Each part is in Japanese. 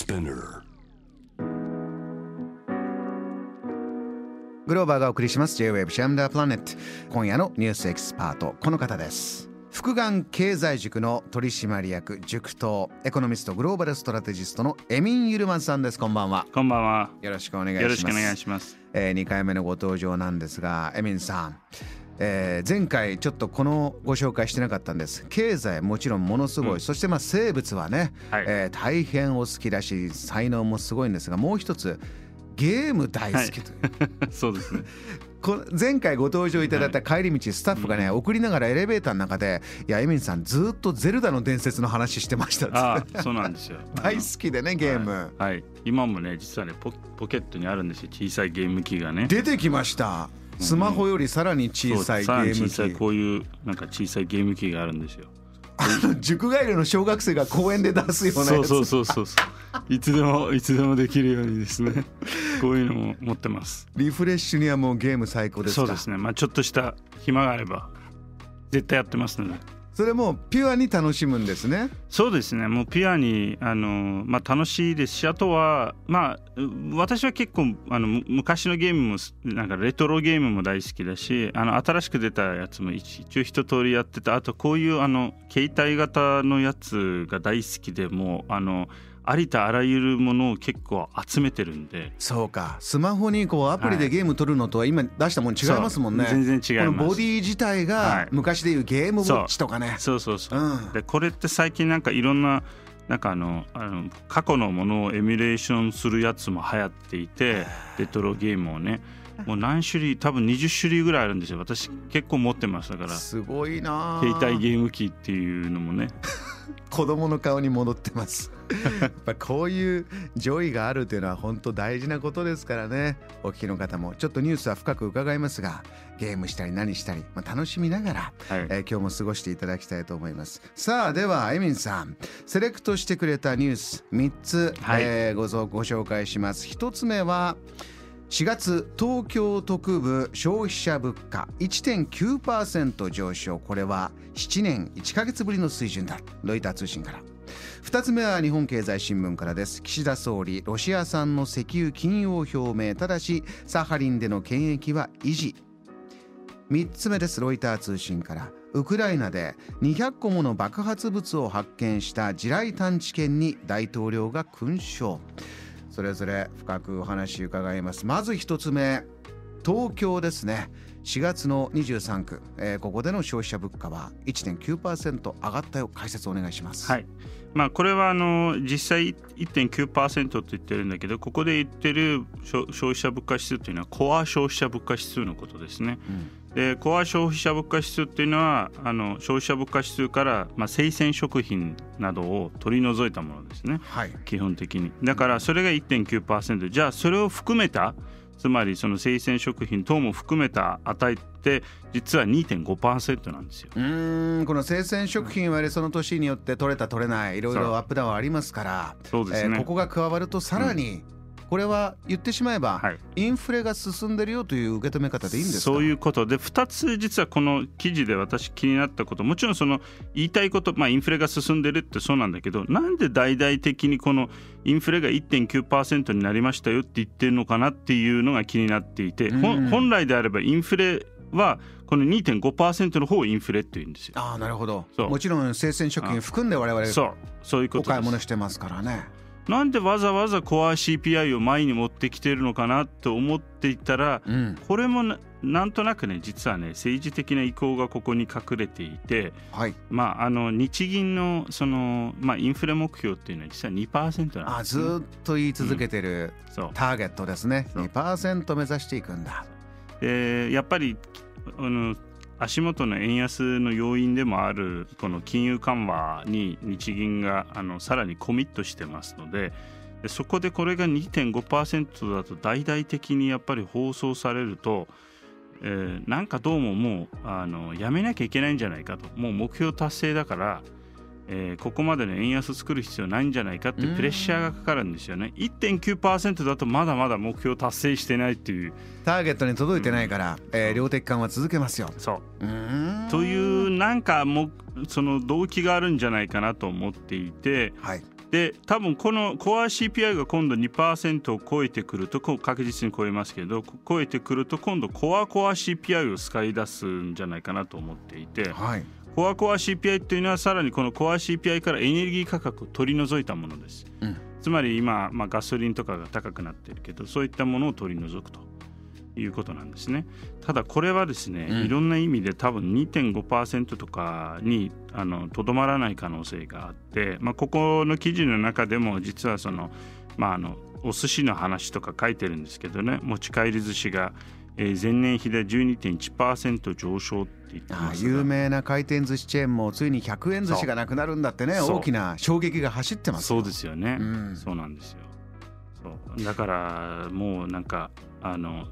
Spinner. グローバーがお送りします。J-Wave シャムダープラネット。今夜のニュースエキスパートこの方です。福眼経済塾の取締役塾頭エコノミストグローバルストラテジストのエミン・ユルマンさんです。こんばんは。こんばんは。よろしくお願いします。よろしくお願いします。えー、2回目のご登場なんですがエミンさん、えー前回ちょっとこのご紹介してなかったんです。経済もちろんものすごい、うん。そしてまあ生物はね、はい。えー大変お好きだし才能もすごいんですがもう一つゲーム大好きという、そうです 前回ご登場いただいた帰り道スタッフがね、送りながらエレベーターの中で「いやエミンさんずっとゼルダの伝説の話してました」ああ、そうなんですよ。大好きでねゲーム、はい、はい。今もね、実はねポ、ポケットにあるんですよ。小さいゲーム機がね。出てきましたスマホよりさらに小さいゲそうさらにーム小さい機こういうなんか小さいゲーム機があるんですよ。塾帰りの小学生が公園で出すようなそうそうそうそうそう。いつでもいつでもできるようにですね。こういうのも持ってます。リフレッシュにはもうゲーム最高ですか？そうですね。まあちょっとした暇があれば絶対やってますので。それもピュアに楽しむんですね。そうですね。もうピュアにあの、まあ、楽しいですしあとは、まあ、私は結構あの昔のゲームもなんかレトロゲームも大好きだしあの新しく出たやつも一一応一通りやってたあとこういうあの携帯型のやつが大好きでもうあのありとあらゆるものを結構集めてるんで。そうか。スマホにこうアプリでゲーム撮るのとは今出したもん違いますもんね。全然違います。このボディ自体はがい。昔でいうゲームウォッチとかね。そう。そうそう、う。ん。でこれって最近なんかいろんななんかあのあの過去のものをエミュレーションするやつも流行っていてレトロゲームをね。もう何種類多分20種類ぐらいあるんですよ。私結構持ってましたから。すごいなあ。携帯ゲーム機っていうのもね子供の顔に戻ってます。やっぱこういう joy があるというのは本当大事なことですからね。お聞きの方もちょっとニュースは深く伺いますがゲームしたり何したり、まあ、楽しみながら、はい。えー今日も過ごしていただきたいと思います。さあではエミンさん。セレクトしてくれたニュース3つ、はい。えーごぞご紹介します。1つ目は4月東京都区部消費者物価1.9%上昇。これは7年1ヶ月ぶりの水準だ。ロイター通信から。2つ目は日本経済新聞からです。岸田総理ロシア産の石油禁輸を表明。ただしサハリンでの権益は維持。3つ目です。ロイター通信から。ウクライナで200個もの爆発物を発見した地雷探知犬に大統領が勲章。それぞれ深くお話伺います。まず1つ目東京ですね。4月の23区、えーここでの消費者物価は1.9%上がったよ。解説お願いします。はい。まあこれはあの実際1.9%と言ってるんだけどここで言ってる消消費者物価指数というのはコア消費者物価指数のことですね。でコア消費者物価指数っていうのはあの消費者物価指数から、まあ、生鮮食品などを取り除いたものですね。はい。基本的に。だからそれが1.9%じゃあそれを含めたつまりその生鮮食品等も含めた値って実は2.5%なんですよ。うーんこの生鮮食品はその年によって取れた取れないいろいろアップダウンありますからそうですね、えーここが加わるとさらに、これは言ってしまえば、はい。インフレが進んでるよという受け止め方でいいんですか？そういうことで2つ実はこの記事で私気になったこと。もちろんその言いたいこと、まあ、インフレが進んでるってそうなんだけどなんで大々的にこのインフレが1.9%になりましたよって言ってるのかなっていうのが気になっていて、うん。本来であればインフレはこの2.5%の方をインフレって言うんですよ。ああなるほど。もちろん生鮮食品含んで我々そう。そういうことお買い物してますからねなんでわざわざコア CPI を前に持ってきてるのかなと思っていたらうん。これもななんとなくね実はね政治的な意向がここに隠れていて、はい。まあ、あの日銀のその、まあ、インフレ目標っていうのは実は2%なんあです、ね、ずーっと言い続けてるそう。ターゲットですね、そう。2%目指していくんだ。でやっぱりあの足元の円安の要因でもあるこの金融緩和に日銀があのさらにコミットしてますのででそこでこれが2.5%だと大々的にやっぱり放送されると、えーなんかどうももうあのやめなきゃいけないんじゃないかと。もう目標達成だから、えーここまでの円安作る必要ないんじゃないかってプレッシャーがかかるんですよね。1.9%だとまだまだ目標達成してないっていう。ターゲットに届いてないから、えー量的緩和続けますよ。そう。というなんかもうその動機があるんじゃないかなと思っていてはい。で多分このコア CPI が今度2%を超えてくると確実に超えますけど超えてくると今度コアコア CPI を使い出すんじゃないかなと思っていて、はい、コアコア CPI というのはさらにこのコア CPI からエネルギー価格を取り除いたものです、うん、つまり今、まあ、ガソリンとかが高くなってるけどそういったものを取り除くと。いうことなんですね。ただこれはですね、うん、いろんな意味で多分2.5%とかにとどまらない可能性があって、まあ、ここの記事の中でも実はその、まあ、あのお寿司の話とか書いてるんですけどね持ち帰り寿司が、えー、前年比で12.1%上昇って言ってます有名な回転寿司チェーンもついに100円寿司がなくなるんだってね。大きな衝撃が走ってますそうですよね、うん、そうなんですよ。そう。だからもうなんかあの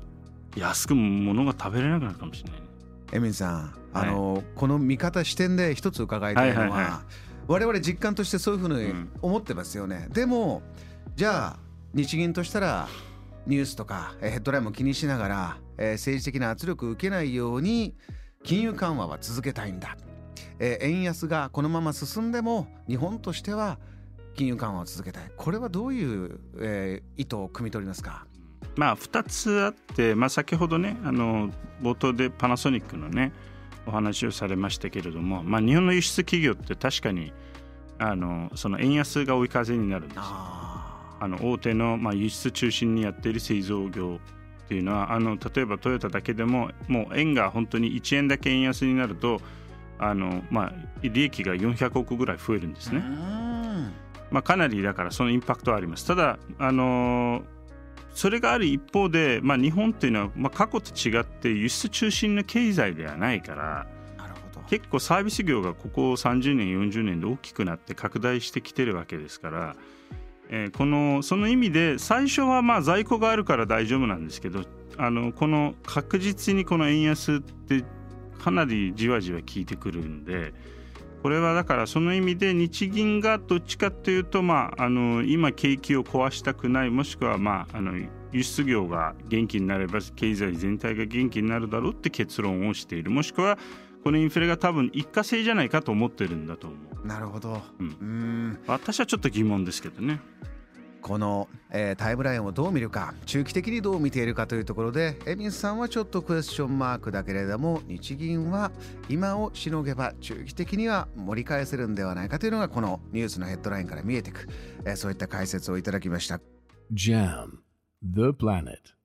安く物が食べれなくなるかもしれない、ね、エミンさん、あの、はい、この見方視点で一つ伺いたいのは,、はいはいはい、我々実感としてそういうふうに思ってますよね、うん、でもじゃあ日銀としたらニュースとかヘッドラインも気にしながら、えー、政治的な圧力を受けないように金融緩和は続けたいんだ、えー、円安がこのまま進んでも日本としては金融緩和を続けたい。これはどういう、えー、意図を汲み取りますか？まあ、2つあって、まあ、先ほどねあの冒頭でパナソニックのねお話をされましたけれども、まあ、日本の輸出企業って確かにあのその円安が追い風になるんですあの大手の、まあ、輸出中心にやっている製造業っていうのはあの例えばトヨタだけでももう円が本当に1円だけ円安になるとあの、まあ、利益が400億ぐらい増えるんですね。まあ、かなりだからそのインパクトはあります。ただあのそれがある一方で、まあ、日本っていうのは、まあ、過去と違って輸出中心の経済ではないから結構サービス業がここ30年40年で大きくなって拡大してきてるわけですから、えー、このその意味で最初はまあ在庫があるから大丈夫なんですけどあのこの確実にこの円安ってかなりじわじわ効いてくるんで。これはだからその意味で日銀がどっちかというと、まあ、あの今景気を壊したくないもしくは、まあ、あの輸出業が元気になれば経済全体が元気になるだろうって結論をしているもしくはこのインフレが多分一過性じゃないかと思ってるんだと思う。なるほど、うん、うん私はちょっと疑問ですけどね。この、えー、タイムラインをどう見るか中期的にどう見ているかというところでエミンさんはちょっとクエスチョンマークだけれども日銀は今をしのげば中期的には盛り返せるんではないかというのがこのニュースのヘッドラインから見えてく、えー、そういった解説をいただきました。JAM The Planet